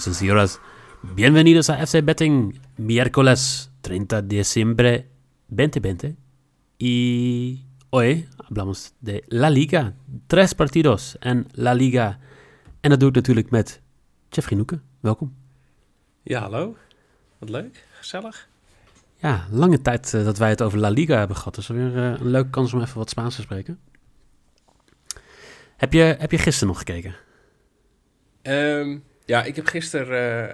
Señores y señoras, bienvenidos a FC Betting, miércoles 30 de diciembre 2020. Y hoy hablamos de La Liga. Tres partidos en La Liga. En dat doe ik natuurlijk met Jeffrey Noeken. Welkom. Ja, hallo. Wat leuk. Gezellig. Ja, lange tijd eh, dat wij het over La Liga hebben gehad. Dus weer eh, een leuke kans om even wat Spaans te spreken. Heb je, heb je gisteren nog gekeken? Ehm, ja, ik heb gisteren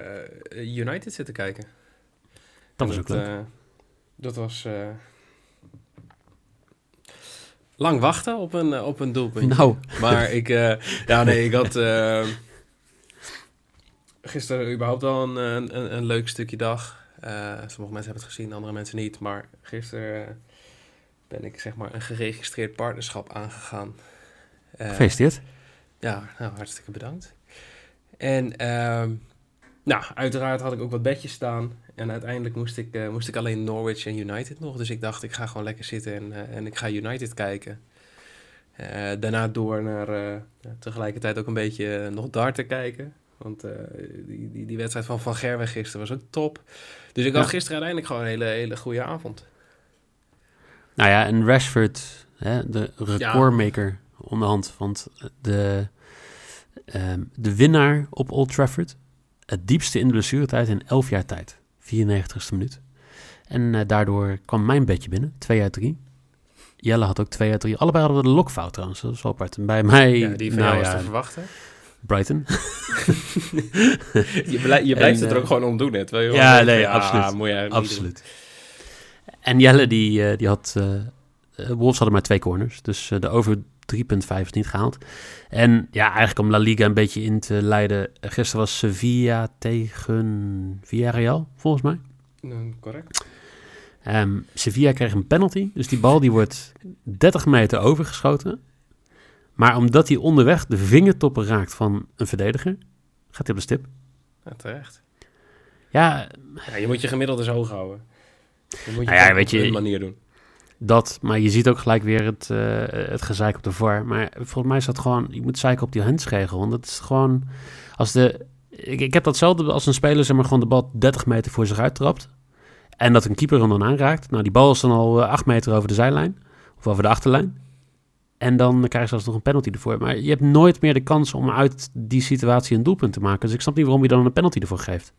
eh, United zitten kijken. Dat En was ook leuk. eh, dat was eh, lang wachten op een, op een doelpunt. nou, Maar ik, ja nee, ik had gisteren überhaupt al een, een, leuk stukje dag. Sommige mensen hebben het gezien, andere mensen niet. Maar gisteren ben ik zeg maar een geregistreerd partnerschap aangegaan. Gefeliciteerd. ja, nou, hartstikke bedankt. En ehm, nou, uiteraard had ik ook wat bedjes staan. En uiteindelijk moest ik, eh, moest ik alleen Norwich en United nog. Dus ik dacht, ik ga gewoon lekker zitten en, eh, en ik ga United kijken. Eh, daarna door naar tegelijkertijd ook een beetje nog darten kijken. Want die, die, die wedstrijd van Van Gerwen gisteren was ook top. Dus ik had gisteren uiteindelijk gewoon een hele, hele goede avond. Nou ja, en Rashford, hè, de recordmaker onderhand. Want de, ehm, de winnaar op Old Trafford, het diepste in de blessuretijd in 11 jaar tijd. 94ste minuut. En eh, daardoor kwam mijn bedje binnen, 2 uit 3. Jelle had ook 2 uit 3. Allebei hadden we de lokfout trouwens, dat is wel apart. En bij mij, Ja, die van nou jou was ja, te verwachten. Brighton. Je, blij- je blijft En, het er ook eh, gewoon om doen, hè? terwijl je ja, nee, absoluut. Absoluut. En Jelle, die, eh, die had... eh eh, Wolves hadden maar twee corners, dus de over 3.5 is niet gehaald. En ja, eigenlijk om La Liga een beetje in te leiden. Gisteren was Sevilla tegen Villarreal, volgens mij. Mm, correct. Ehm, Sevilla kreeg een penalty, dus die bal die wordt 30 meter overgeschoten. Maar omdat hij onderweg de vingertoppen raakt van een verdediger, gaat hij op de stip. Ja, terecht. Ja, Ja, je moet je gemiddeld eens hoog houden. Je moet je Nou ja, gewoon weet op je- een manier doen. Dat, maar je ziet ook gelijk weer het, eh het gezeik op de VAR. Maar volgens mij is dat gewoon, je moet zeiken op die handsregel. Want dat is gewoon, als de, ik, heb datzelfde als een speler zeg maar gewoon de bal 30 meter voor zich uittrapt. En dat een keeper hem dan aanraakt. Nou, die bal is dan al eh, 8 meter over de zijlijn. Of over de achterlijn. En dan krijg je zelfs nog een penalty ervoor. Maar je hebt nooit meer de kans om uit die situatie een doelpunt te maken. Dus ik snap niet waarom je dan een penalty ervoor geeft.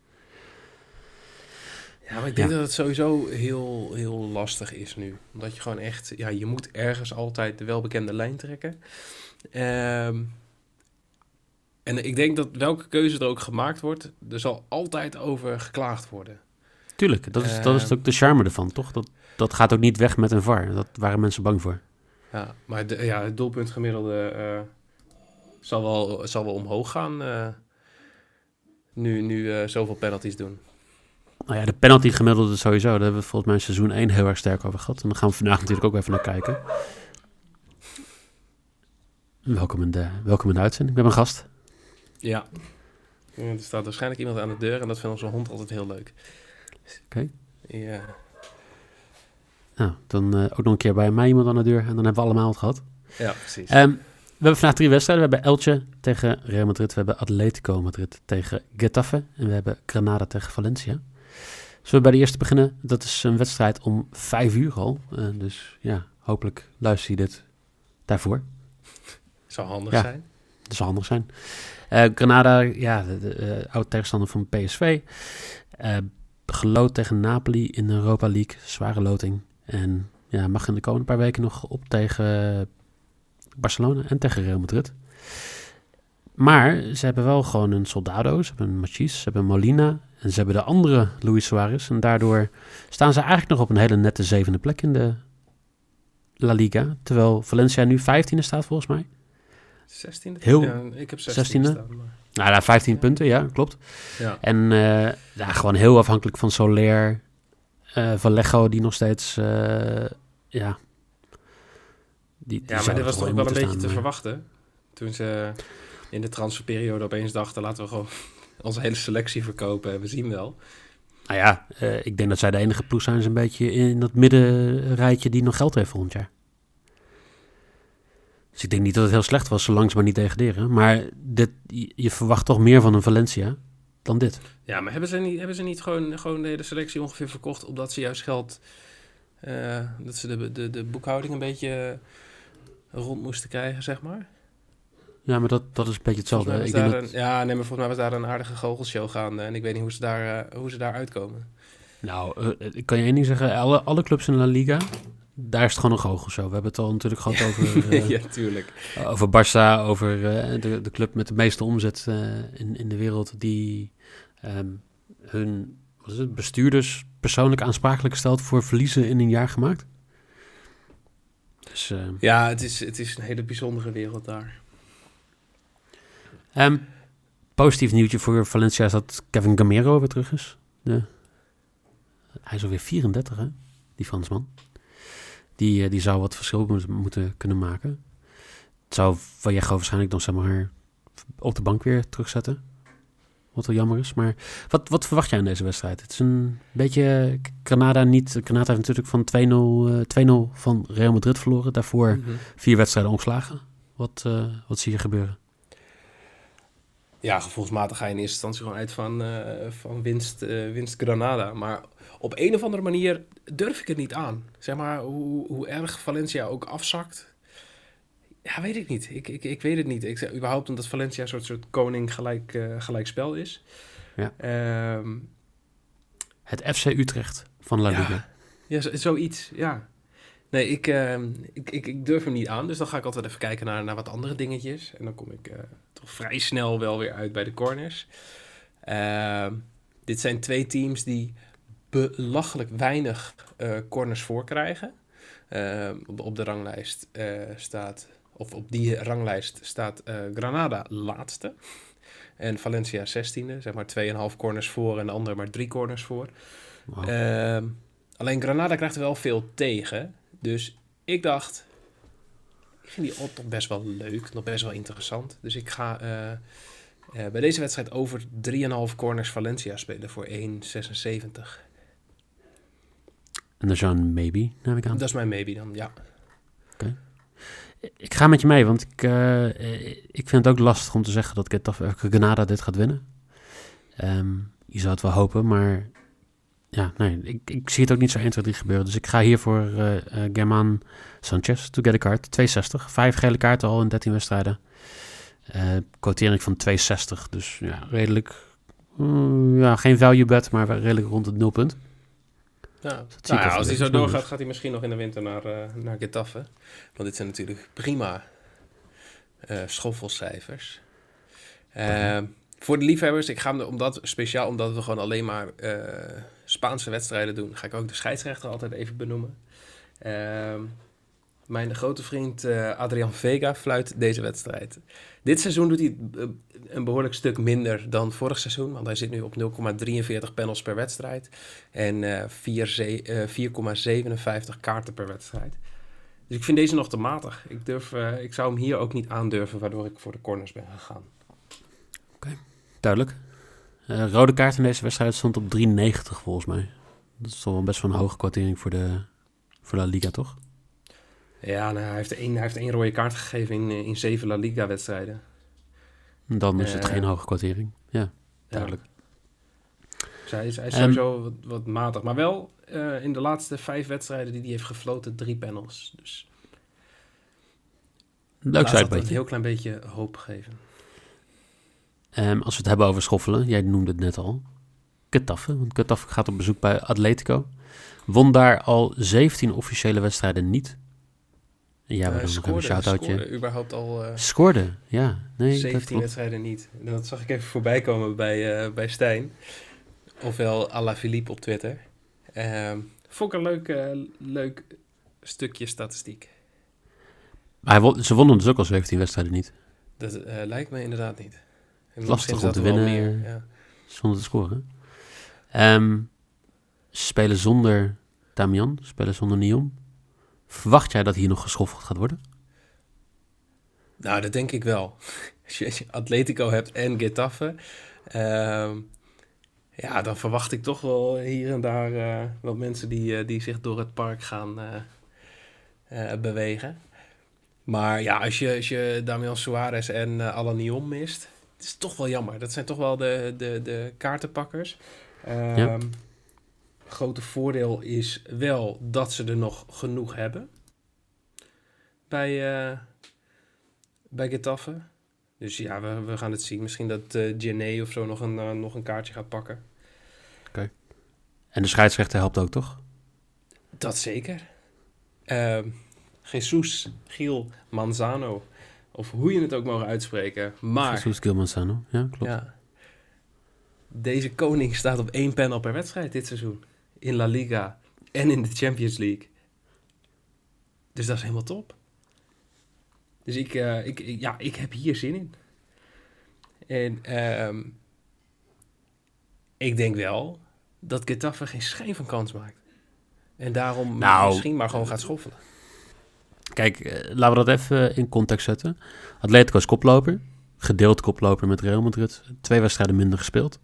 Ja, maar ik denk Ja. dat het sowieso heel, heel lastig is nu. Omdat je gewoon echt... Ja, je moet ergens altijd de welbekende lijn trekken. Ehm, en ik denk dat welke keuze er ook gemaakt wordt... er zal altijd over geklaagd worden. Tuurlijk, dat is, dat is Eh. ook de charme ervan, toch? Dat, dat gaat ook niet weg met een VAR. Dat waren mensen bang voor. Ja, maar de, ja, het doelpuntgemiddelde eh, zal, wel, zal wel omhoog gaan... eh, nu, nu eh, zoveel penalties doen. Nou ja, de penalty gemiddelde sowieso. Daar hebben we volgens mij seizoen 1 heel erg sterk over gehad. En daar gaan we vandaag natuurlijk ook even naar kijken. Welkom in de, welkom in de uitzending. Ik ben mijn gast. Ja. Er staat waarschijnlijk iemand aan de deur en dat vindt onze hond altijd heel leuk. Oké. Ja. Nou, dan eh, ook nog een keer bij mij iemand aan de deur. En dan hebben we allemaal het gehad. Ja, precies. Ehm, we hebben vandaag drie wedstrijden. We hebben Elche tegen Real Madrid. We hebben Atletico Madrid tegen Getafe. En we hebben Granada tegen Valencia. Zullen we bij de eerste beginnen? Dat is een wedstrijd om vijf uur al. Eh, dus ja, hopelijk luister je dit daarvoor. Zou handig Ja. zijn. Dat zou handig zijn. Eh, Granada, ja, de, de, eh, oud tegenstander van PSV. Geloot tegen Napoli in de Europa League. Zware loting. En ja, mag in de komende paar weken nog op tegen Barcelona en tegen Real Madrid. Maar ze hebben wel gewoon een Soldado. Ze hebben een Machis, ze hebben Molina. En ze hebben de andere Luis Suarez. En daardoor staan ze eigenlijk nog op een hele nette zevende plek in de La Liga. Terwijl Valencia nu 15e staat volgens mij. 16e? Heel- Ja, ik heb 16 16e? staan, maar- Nou, ja, 15 Ja. punten, ja, klopt. Ja. En eh, ja, gewoon heel afhankelijk van Soler, eh Vallejo, die nog steeds, eh, ja... Die, die ja, maar dit was toch ook wel een beetje te verwachten. Toen ze in de transferperiode opeens dachten, laten we gewoon onze hele selectie verkopen en we zien wel. Nou ja, eh, ik denk dat zij de enige ploeg zijn, zo'n beetje in dat middenrijtje die nog geld heeft volgend jaar. Dus ik denk niet dat het heel slecht was, zolang ze maar niet degraderen. Maar dit, je, je verwacht toch meer van een Valencia. dan dit. Ja, maar hebben ze niet, hebben ze niet gewoon, gewoon de hele selectie ongeveer verkocht... omdat ze juist geld... eh, dat ze de, de, de boekhouding een beetje rond moesten krijgen, zeg maar? Ja, maar dat, dat is een beetje hetzelfde. Ik denk dat, een, ja, nee, maar volgens mij was daar een aardige goochelshow gaande. En ik weet niet hoe ze daar, eh, hoe ze daar uitkomen. nou, eh, ik kan je één ding zeggen. Alle, alle clubs in La Liga, daar is het gewoon een goochelshow. We hebben het al natuurlijk gehad over, eh, ja, tuurlijk. over Barça, over eh, de, de club met de meeste omzet eh, in, in de wereld... die ehm, hun wat is het, bestuurders persoonlijk aansprakelijk stelt voor verliezen in een jaar gemaakt. Dus... eh, Ja, het is, het is een hele bijzondere wereld daar. Ehm, positief nieuwtje voor Valencia is dat Kevin Gamero weer terug is. De, hij is alweer 34, hè? Die Fransman. Die, eh, die zou wat verschil moeten- kunnen maken. Het zou Vallejo waarschijnlijk dan zeg maar op de bank weer terugzetten. Wat wel jammer is. Maar wat, wat verwacht jij in deze wedstrijd? Het is een beetje Granada niet. Granada heeft natuurlijk van 2-0 eh, 2-0 van Real Madrid verloren. Daarvoor Mhm. vier wedstrijden ongeslagen. Wat, eh, wat zie je gebeuren? Ja, gevoelsmatig ga je in eerste instantie gewoon uit van, eh, van winst, eh, winst Granada. Maar op een of andere manier durf ik het niet aan. Zeg maar, hoe, hoe erg Valencia ook afzakt. Ja, weet ik niet. Ik, ik, ik weet het niet. Ik zeg überhaupt omdat Valencia een soort, soort koning gelijk, eh, gelijk spel is. Ja. Ehm, Het FC Utrecht van La. Liga. Ja, zo- zoiets, ja. Nee, ik, ehm, ik, ik, ik durf hem niet aan. Dus dan ga ik altijd even kijken naar, naar wat andere dingetjes. En dan kom ik eh, toch vrij snel wel weer uit bij de corners. Ehm, dit zijn twee teams die belachelijk weinig eh, corners voorkrijgen. Ehm, op, op de ranglijst eh, staat, of op die ranglijst staat Granada laatste. En Valencia 16e, zeg maar 2,5 corners voor en de andere maar drie corners voor. Alleen Granada krijgt wel veel tegen. Dus ik dacht, ik vind die odd toch best wel leuk, nog best wel interessant. Dus ik ga eh, eh, bij deze wedstrijd over 3,5 corners Valencia spelen voor 1,76. en dat is een maybe, neem ik aan. Dat is mijn maybe dan, ja. Ik ga met je mee, want ik, eh, ik vind het ook lastig om te zeggen dat Getafe- Granada dit gaat winnen. Ehm, je zou het wel hopen, maar ja, nee, ik, ik zie het ook niet zo 1, 2, 3 gebeuren. Dus ik ga hier voor eh eh, German Sanchez to get a card. 260. Vijf gele kaarten al in 13 wedstrijden. Eh quotering van 260. Dus ja, redelijk. mm, ja, geen value bet, maar redelijk rond het nulpunt. Ja. ik Nou ja, als hij zo doorgaat, gaat hij misschien nog in de winter naar, eh naar Getafe. Want dit zijn natuurlijk prima schoffelcijfers. Ehm, Voor de liefhebbers, ik ga hem, er- omdat, speciaal omdat we gewoon alleen maar Spaanse wedstrijden doen, ga ik ook de scheidsrechter altijd even benoemen. Ehm, mijn grote vriend eh, Adrian Vega fluit deze wedstrijd. Dit seizoen doet hij eh, een behoorlijk stuk minder dan vorig seizoen, want hij zit nu op 0,43 panels per wedstrijd en eh, vier ze- eh, 4,57 kaarten per wedstrijd. Dus ik vind deze nog te matig. Ik, durf, eh, ik zou hem hier ook niet aandurven, waardoor ik voor de corners ben gegaan. Duidelijk. Eh, rode kaart in deze wedstrijd stond op 3,90 volgens mij. Dat is toch wel best wel een hoge quotering voor de voor La Liga, toch? Ja, nou, hij, heeft één, hij heeft één rode kaart gegeven in, eh, in zeven La Liga-wedstrijden. Dan is het Eh, geen hoge quotering. Ja, duidelijk. Dus hij is, hij is Ehm, sowieso wat, wat matig. Maar wel in de laatste vijf wedstrijden die hij heeft gefloten, drie panels. Dus Leuk dat een heel klein beetje hoop geven. Ehm, als we het hebben over schoffelen, jij noemde het net al. Getafe, want Getafe gaat op bezoek bij Atletico. Won daar al 17 officiële wedstrijden niet. En jij wil dan nog even een shout-outje. scoorde überhaupt al eh, Scoorde, ja. Nee, dat 17 klopt. wedstrijden niet. En dat zag ik even voorbij komen bij, eh, bij Stijn. Ofwel Alla Philippe op Twitter. Ehm vond ik een leuk, eh, leuk stukje statistiek. Maar hij won- ze wonnen dus ook al 17 wedstrijden niet. Dat lijkt me inderdaad niet. Lastig om te winnen. Meer, ja. Zonder te scoren. Ehm, spelen zonder Damian, spelen zonder Nion. Verwacht jij dat hier nog geschoffeld gaat worden? Nou, dat denk ik wel. Als je, als je Atletico hebt en Getafe, ehm, ja, dan verwacht ik toch wel hier en daar eh, wat mensen die, eh, die zich door het park gaan eh, eh, bewegen. Maar ja, als je, als je Damian Suarez en eh Alan Nion mist, het is toch wel jammer. Dat zijn toch wel de, de, de kaartenpakkers. Ehm, Ja. Grote voordeel is wel dat ze er nog genoeg hebben. Bij, eh bij Getafe. Dus ja, we, we gaan het zien. Misschien dat Gené of zo nog een, eh, nog een kaartje gaat pakken. En de scheidsrechter helpt ook, toch? Dat zeker. Ehm Jesus, Giel, Manzano. Of hoe je het ook mogen uitspreken. Maar Jesus Gilmanzano. Ja, klopt. ja, deze koning staat op één panel per wedstrijd dit seizoen. In La Liga en in de Champions League. Dus dat is helemaal top. Dus ik, eh, ik, ik- ja, ik heb hier zin in. En ehm, ik denk wel dat Getafe geen schijn van kans maakt. En daarom Nou, misschien maar gewoon gaat schoffelen. Kijk, eh, laten we dat even in context zetten. Atletico is koploper. Gedeeld koploper met Real Madrid. Twee wedstrijden minder gespeeld.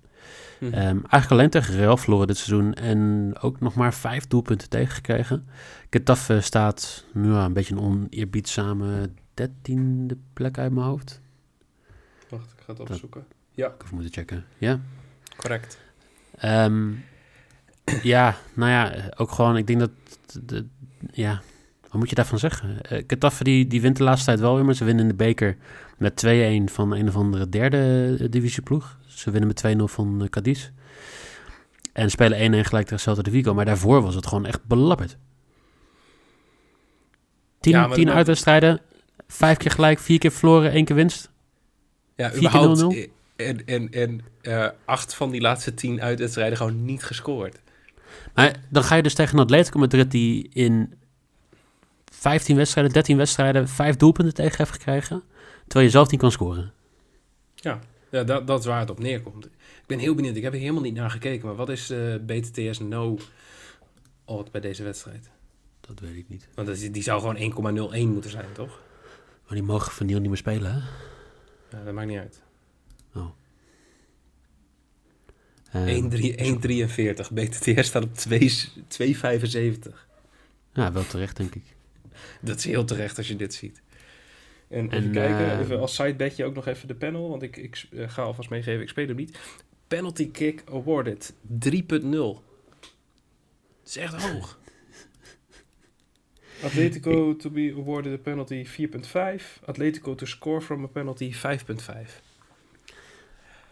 Hm. Ehm, eigenlijk alleen tegen Real verloren dit seizoen. En ook nog maar vijf doelpunten tegengekregen. Getafe staat nu ja, een beetje een oneerbiedzame dertiende plek uit mijn hoofd. Wacht, ik ga het dat- opzoeken. Ja, Ik even moeten checken. Ja. correct. Ehm, ja, nou ja, ook gewoon, ik denk dat, de, ja, wat moet je daarvan zeggen? Uh, Getafe die, die wint de laatste tijd wel weer, maar ze winnen in de beker met 2-1 van een of andere derde eh, divisieploeg. Ze winnen met 2-0 van uh, Cadiz. En spelen 1-1 gelijk tegen Celta de Vigo, maar daarvoor was het gewoon echt belabberd. Tien, Ja, tien uitwedstrijden, vijf keer gelijk, vier keer verloren, één keer winst. Ja, Vier keer überhaupt. 0-0? eh, En, en, en eh, acht van die laatste tien uitwedstrijden gewoon niet gescoord. Maar dan ga je dus tegen een Atletico Madrid die in 15 wedstrijden, 13 wedstrijden, 5 doelpunten tegen heeft gekregen. Terwijl je zelf niet kan scoren. Ja, dat, dat is waar het op neerkomt. Ik ben heel benieuwd. Ik heb er helemaal niet naar gekeken. Maar wat is de BTTS no odd bij deze wedstrijd? Dat weet ik niet. Want dat die zou gewoon 1,01 moeten zijn, toch? Maar die mogen van Niel niet meer spelen, hè? Ja, dat maakt niet uit. Eh, 1,3 1,43. BTTS staat op 2 2,75. ja, wel terecht, denk ik. Dat is heel terecht als je dit ziet. En even En, kijken, eh, even als sidebedje ook nog even de panel, want ik, ik eh, ga alvast meegeven, ik speel hem niet. Penalty kick awarded 3.0. Dat is echt hoog. Atletico to be awarded a penalty 4.5. Atletico to score from a penalty 5.5.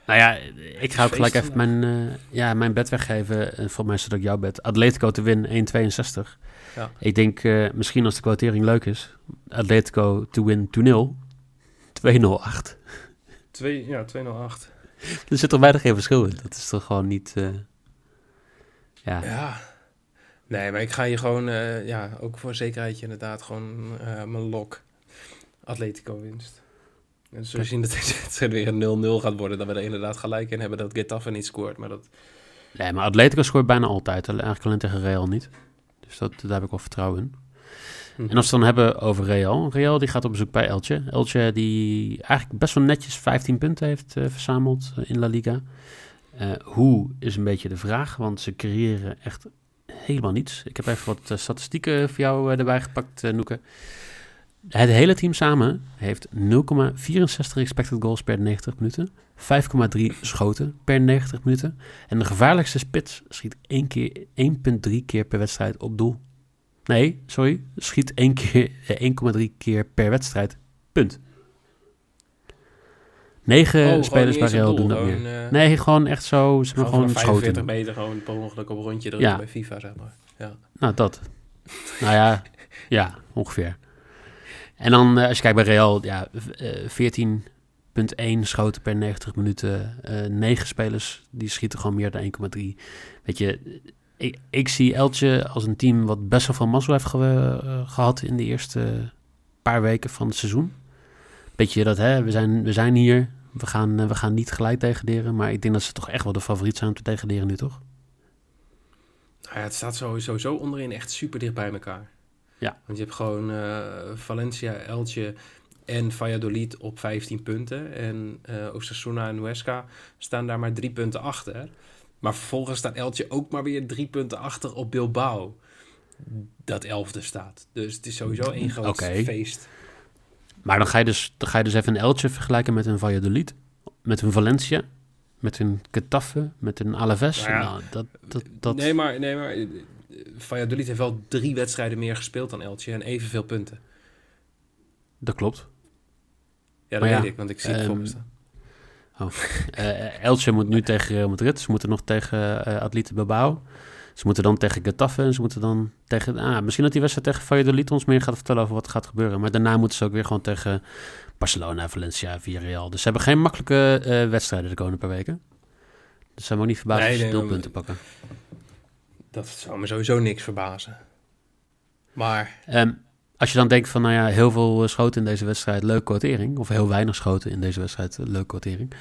Nou ja, ik ga ook gelijk even mijn, eh, ja, mijn bed weggeven. En voor mij is dat ook jouw bed. Atletico te winnen, 1,62. Ja. Ik denk, eh, misschien als de quotering leuk is. Atletico to win 2-0. 2-0-8. 2, ja, 208. Er zit toch weinig geen verschil in. Dat is toch gewoon niet... eh, ja. Ja. Nee, maar ik ga hier gewoon, eh, ja, ook voor zekerheidje inderdaad, gewoon mijn lok. Atletico winst. En zo Kijk. zien dat wedstrijd weer een 0-0 gaat worden. Dat we er inderdaad gelijk in hebben dat Getafe niet scoort. Maar dat, Nee, maar Atletico scoort bijna altijd. Eigenlijk alleen tegen Real niet. Dus dat, daar heb ik wel vertrouwen in. Hm. En als we het dan hebben over Real. Real die gaat op bezoek bij Elche. Elche die eigenlijk best wel netjes 15 punten heeft eh, verzameld eh, in La Liga. Eh, hoe is een beetje de vraag, want ze creëren echt helemaal niets. Ik heb even wat statistieken voor jou erbij gepakt, Noeke. Het hele team samen heeft 0,64 expected goals per 90 minuten. 5,3 schoten per 90 minuten. En de gevaarlijkste spits schiet 1 keer, 1,3 keer per wedstrijd op doel. Nee, sorry, schiet 1,3 keer, eh, keer per wedstrijd. Punt. 9 spelers bij Real doen dat meer. Eh, nee, gewoon echt zo. Ze gewoon, gewoon schoten. 45 meter, gewoon per ongeluk op een rondje ja. bij FIFA, zeg maar. Ja. Nou, dat. nou ja, ja, ongeveer. En dan eh, als je kijkt bij Real, ja, 14 Punt 1 schoten per 90 minuten. Eh, uh, 9 spelers die schieten gewoon meer dan 1,3. Weet je, ik, ik, zie Eltje als een team wat best wel veel mazzel heeft eh, gehad in de eerste paar weken van het seizoen. Beetje dat, hè, we zijn, we zijn hier. We gaan, eh, we gaan niet gelijk degraderen. Maar ik denk dat ze toch echt wel de favoriet zijn om te Deren nu, toch? Nou ja, het staat sowieso zo onderin echt super dicht bij elkaar. Ja. Want je hebt gewoon Valencia, Eltje, en Valladolid op 15 punten. En eh Osasuna en Huesca staan daar maar drie punten achter. Maar vervolgens staat Elche ook maar weer drie punten achter op Bilbao. Dat elfde staat. Dus het is sowieso één groot Oké. feest. Maar dan ga je dus, dan ga je dus even een Eltje vergelijken met een Valladolid. met hun Valencia, met hun Getafe, met hun Alaves. Nou ja, Nou, dat, dat, dat, Nee, maar, nee, maar eh, Valladolid heeft wel drie wedstrijden meer gespeeld dan Elche en evenveel punten. Dat klopt. Ja, dat ja, weet ik, want ik zie het voor me ehm, staan. Eh Elche moet nu tegen Real Madrid. Ze moeten nog tegen eh Atletico Bilbao. Ze moeten dan tegen Getafe. En ze moeten dan tegen... Ah, misschien dat die wedstrijd tegen Valladolid ons meer gaat vertellen over wat gaat gebeuren. Maar daarna moeten ze ook weer gewoon tegen Barcelona, Valencia, Villarreal. Dus ze hebben geen makkelijke eh, wedstrijden de komende paar weken. Dus ze hebben ook niet verbaasd Nee, als ze nee, doelpunten maar- pakken. Dat zou me sowieso niks verbazen. Maar Ehm, als je dan denkt van, nou ja, heel veel eh, schoten in deze wedstrijd, leuke quotering. Of heel weinig schoten in deze wedstrijd, eh, leuke quotering.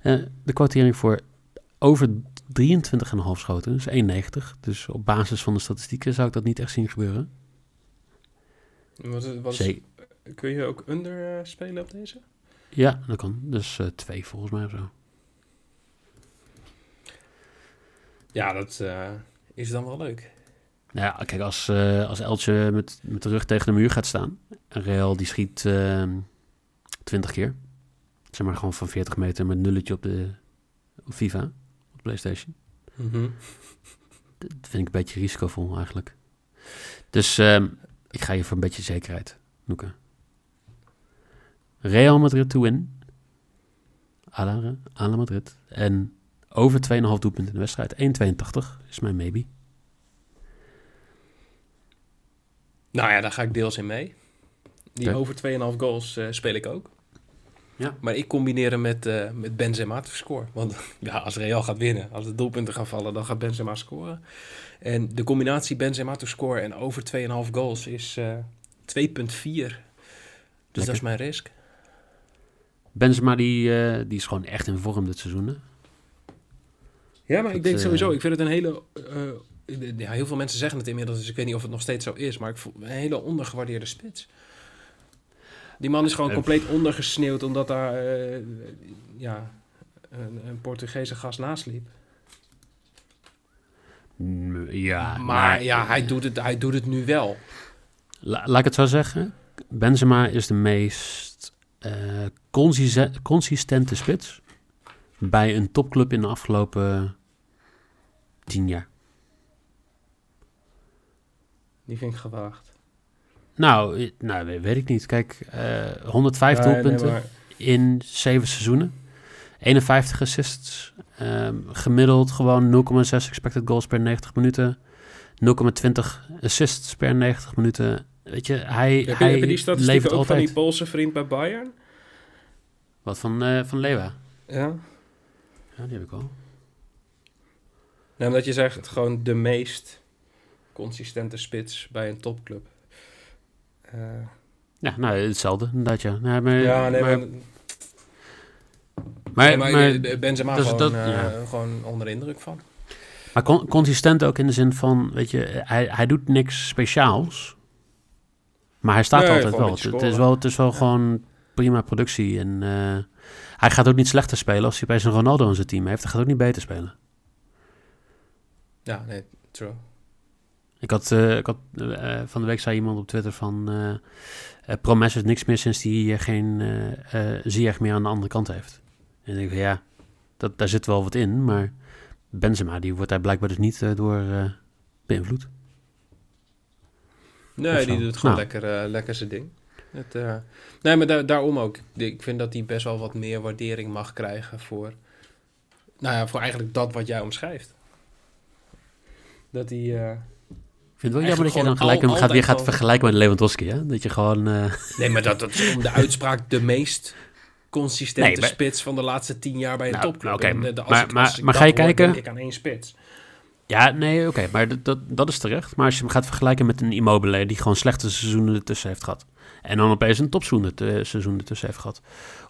Eh, de quotering voor over 23,5 schoten is 1,90. Dus op basis van de statistieken zou ik dat niet echt zien gebeuren. wat, is- wat is- kun je ook under spelen op deze? Ja, dat kan. Dus twee volgens mij of zo. Ja, dat is dan wel leuk. Nou ja, kijk, als, eh als Eltje met, met de rug tegen de muur gaat staan. En Real die schiet ehm 20 keer. Zeg maar gewoon van 40 meter met nulletje op de op FIFA, op PlayStation. Mhm. Dat vind ik een beetje risicovol eigenlijk. Dus ehm, ik ga hier voor een beetje zekerheid, Noeke. Real Madrid to win. Ala, Ala Madrid. En over 2,5 doelpunten in de wedstrijd. 1,82 is mijn maybe. Nou ja, daar ga ik deels in mee. Die over 2,5 goals eh, speel ik ook. Ja. Maar ik combineer hem met, eh, met Benzema te scoren. Want ja, als Real gaat winnen, als de doelpunten gaan vallen, dan gaat Benzema scoren. En de combinatie Benzema to score en over 2,5 goals is eh 2,4. Dus dat is mijn risk. Benzema die, eh, die is gewoon echt in vorm dit seizoen. Hè? Ja, maar ik denk sowieso, ik vind het een hele... ja, heel veel mensen zeggen het inmiddels, dus ik weet niet of het nog steeds zo is. Maar ik voel een hele ondergewaardeerde spits. Die man is gewoon compleet ondergesneeuwd omdat daar eh, ja, een, een Portugese gast naast liep. Mm, Ja, maar ja, hij doet, het, hij doet het nu wel. La- laat ik het zo zeggen. Benzema is de meest eh, consistente spits bij een topclub in de afgelopen tien jaar. Die vind ik gewaagd. Nou, eh, nou we- weet ik niet. Kijk, eh 105 Ja, nee, doelpunten maar- in zeven seizoenen. 51 assists. ehm, gemiddeld gewoon 0,6 expected goals per 90 minuten. 0,20 assists per 90 minuten. Weet je, hij, heb, je, hij heb je die ook van die Poolse vriend bij Bayern? Wat van, eh van Lewa? Ja. Ja, die heb ik wel. Nou, omdat je zegt gewoon de meest consistente spits bij een topclub. Eh, Ja, nou, hetzelfde inderdaad, ja. Nee, maar, ja, nee, maar, maar, maar, nee, maar, maar, eh, Benzema dus gewoon, dat- eh, ja. gewoon onder de indruk van. maar con- consistent ook in de zin van, weet je, hij, hij doet niks speciaals. Maar hij staat Nee, altijd wel. Het, is wel. Het is wel Ja. gewoon prima productie. En hij gaat ook niet slechter spelen als hij opeens een Ronaldo in zijn team heeft. Hij gaat ook niet beter spelen. Ja, nee, true. Ik had, eh, ik had eh, van de week zei iemand op Twitter van... eh eh, Promes is niks meer sinds hij geen Ziyech meer aan de andere kant heeft. En ik denk van ja, dat, daar zit wel wat in. Maar Benzema, die wordt daar blijkbaar dus niet door beïnvloed. Nee, die doet gewoon Nou. lekker, lekker zijn ding. Het, nee, maar daar- daarom ook. Ik vind dat hij best wel wat meer waardering mag krijgen voor... Nou ja, voor eigenlijk dat wat jij omschrijft. Dat hij... eh, Ik vind het wel jammer dat je dan gelijk al- hem gaat, weer gaat gewoon- vergelijken met Lewandowski. Hè? Dat je gewoon... eh, Nee, maar dat, dat is om de uitspraak de meest consistente Nee, maar- spits van de laatste tien jaar bij een Nou, topclub. oké, En de- de- als maar- ik- maar- ik maar ga je hoor, kijken? denk ik aan één spits. Ja, nee, oké, maar dat, dat, dat is terecht. Maar als je hem gaat vergelijken met een Immobile die gewoon slechte seizoenen ertussen heeft gehad. En dan opeens een topseizoen seizoen ertussen heeft gehad.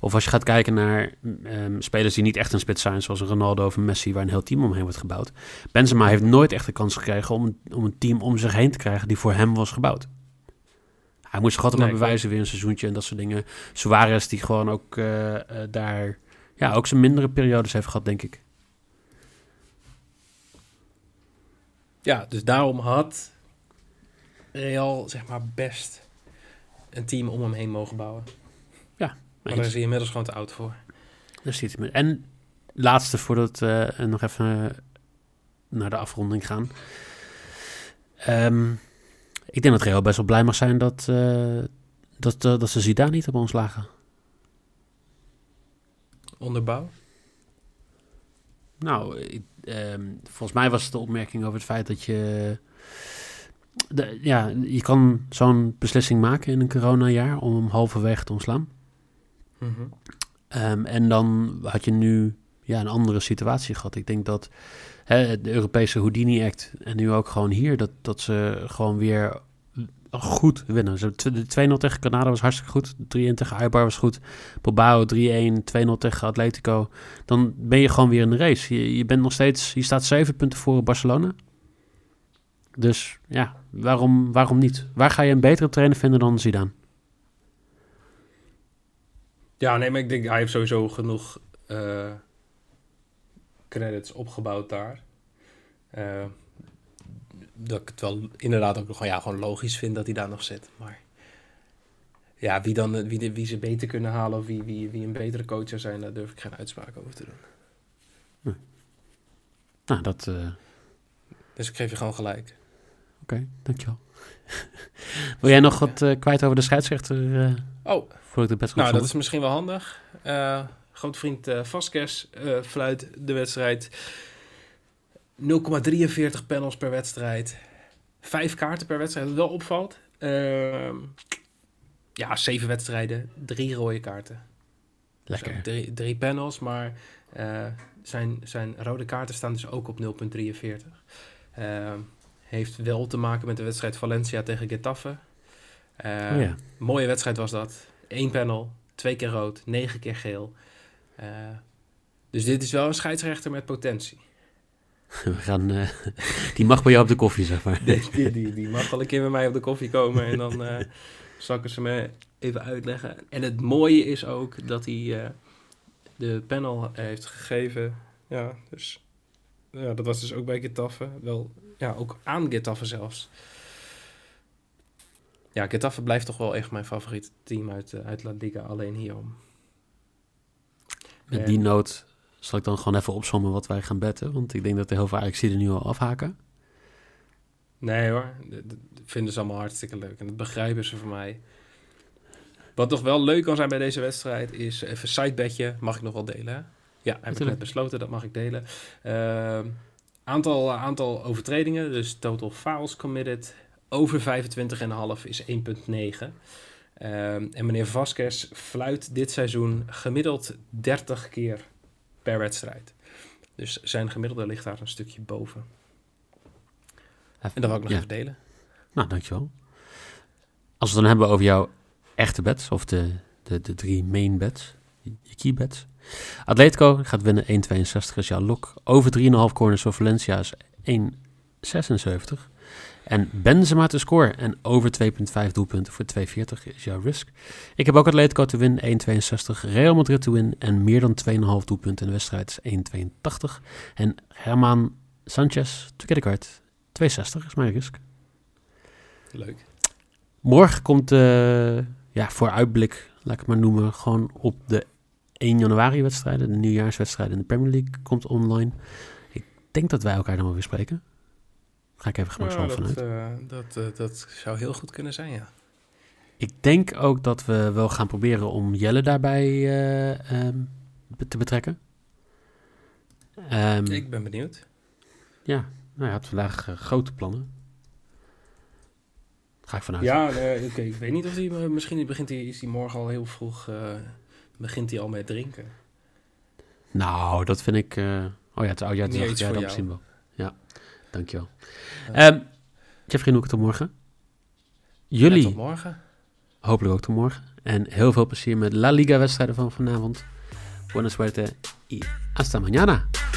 Of als je gaat kijken naar ehm, spelers die niet echt een spits zijn, zoals een Ronaldo of een Messi, waar een heel team omheen wordt gebouwd. Benzema heeft nooit echt de kans gekregen om, om een team om zich heen te krijgen die voor hem was gebouwd. Hij moest zich altijd Nee, maar bewijzen weer een seizoentje en dat soort dingen. Suarez die gewoon ook eh, eh, daar, ja, ook zijn mindere periodes heeft gehad, denk ik. Ja, dus daarom had Real zeg maar best een team om hem heen mogen bouwen. Ja, Maar daar is hij inmiddels gewoon te oud voor. Daar ziet hij. En laatste voordat we uh, nog even naar de afronding gaan. Um, ik denk dat Real best wel blij mag zijn dat, uh, dat, uh, dat ze Zidane niet hebben ontslagen. Onderbouw? Nou, ik, um, volgens mij was het de opmerking over het feit dat je... De, ja, je kan zo'n beslissing maken in een coronajaar om hem halverwege te ontslaan. Mm -hmm. um, en dan had je nu ja, een andere situatie gehad. Ik denk dat hè, de Europese Houdini Act en nu ook gewoon hier, dat, dat ze gewoon weer goed winnen. De 2-0 tegen Canada was hartstikke goed. 3-1 tegen Eibar was goed. Bilbao 3-1, 2-0 tegen Atletico. Dan ben je gewoon weer in de race. Je, je bent nog steeds, je staat 7 punten voor Barcelona. Dus ja, waarom, waarom niet? Waar ga je een betere trainer vinden dan Zidane? Ja, nee, maar ik denk hij heeft sowieso genoeg uh, credits opgebouwd daar. Uh, dat ik het wel inderdaad ook nog ja, gewoon logisch vind dat hij daar nog zit. Maar ja, wie, dan, wie, wie ze beter kunnen halen of wie, wie, wie een betere coach zou zijn, daar durf ik geen uitspraak over te doen. Hm. Nou, dat... Uh... Dus ik geef je gewoon gelijk. Oké, okay, dankjewel. Wil jij nog wat uh, kwijt over de scheidsrechter? Uh, oh, voor ik de best nou, dat is misschien wel handig. Uh, grote vriend uh, Vasquez fluit de wedstrijd 0,43 panels per wedstrijd. Vijf kaarten per wedstrijd, wat wel opvalt. Uh, ja, zeven wedstrijden, drie rode kaarten. Lekker. Dus drie, drie, panels, maar uh, zijn, zijn rode kaarten staan dus ook op 0,43. Uh, heeft wel te maken met de wedstrijd Valencia tegen Getafe. Uh, ja. Mooie wedstrijd was dat. Eén panel, twee keer rood, negen keer geel. dus dit is wel een scheidsrechter met potentie. We gaan, uh, die mag bij jou op de koffie, zeg maar. Die, die, die, die mag wel een keer met mij op de koffie komen en dan zal ik ze me even uitleggen. En het mooie is ook dat hij de panel heeft gegeven. Ja, dus ja, dat was dus ook bij Getafe. Wel, ja, ook aan Getafe zelfs. Ja, Getafe blijft toch wel echt mijn favoriete team uit, uit La Liga, alleen hierom. Met die noot zal ik dan gewoon even opzommen wat wij gaan betten? Want ik denk dat de heel veel er nu al afhaken. Nee hoor, dat vinden ze allemaal hartstikke leuk. En dat begrijpen ze voor mij. Wat toch wel leuk kan zijn bij deze wedstrijd is even sidebedje. Mag ik nog wel delen? Hè? Ja, heb ik net besloten, dat mag ik delen. Uh, aantal, aantal overtredingen, dus total fouls committed. Over 25,5 is 1,9. Uh, en meneer Vasquez fluit dit seizoen gemiddeld 30 keer per wedstrijd. Dus zijn gemiddelde ligt daar een stukje boven. En dat wil ik nog ja. even delen. Nou, dankjewel. Als we het dan hebben over jouw echte bets, of de, de, de drie main bets, je key bets. Atletico gaat winnen 1,62 is jouw lok. Over 3,5 corners voor Valencia is 1,76. En Benzema te scoren en over 2,5 doelpunten voor 2,40 is jouw risk. Ik heb ook Atletico te winnen, 1,62. Real Madrid te winnen en meer dan 2,5 doelpunten in de wedstrijd is 1,82. En Herman Sanchez card, 2,60 is mijn risk. Leuk. Morgen komt, uh, ja, voor uitblik, laat ik het maar noemen, gewoon op de 1 januari wedstrijden, de nieuwjaarswedstrijden in de Premier League komt online. Ik denk dat wij elkaar dan wel weer spreken. Ga ik even gemakshalve ja, vanuit. Uh, dat, uh, dat zou heel goed kunnen zijn, ja. Ik denk ook dat we wel gaan proberen om Jelle daarbij uh, um, te betrekken. Um, ik ben benieuwd. Ja, nou, hij had vandaag grote plannen. Ga ik vanuit. Ja, oké. Okay. Ik weet niet of hij... Misschien begint hij, is hij morgen al heel vroeg... begint hij al met drinken. Nou, dat vind ik... oh ja, het is oud. Ja, dat misschien wel. Ja. Dankjewel. Um, Jeffrey Noek, tot morgen. Jullie. tot morgen. Hopelijk ook tot morgen. En heel veel plezier met La Liga wedstrijden van vanavond. Buenas suerte y hasta mañana.